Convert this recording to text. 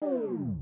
Boom.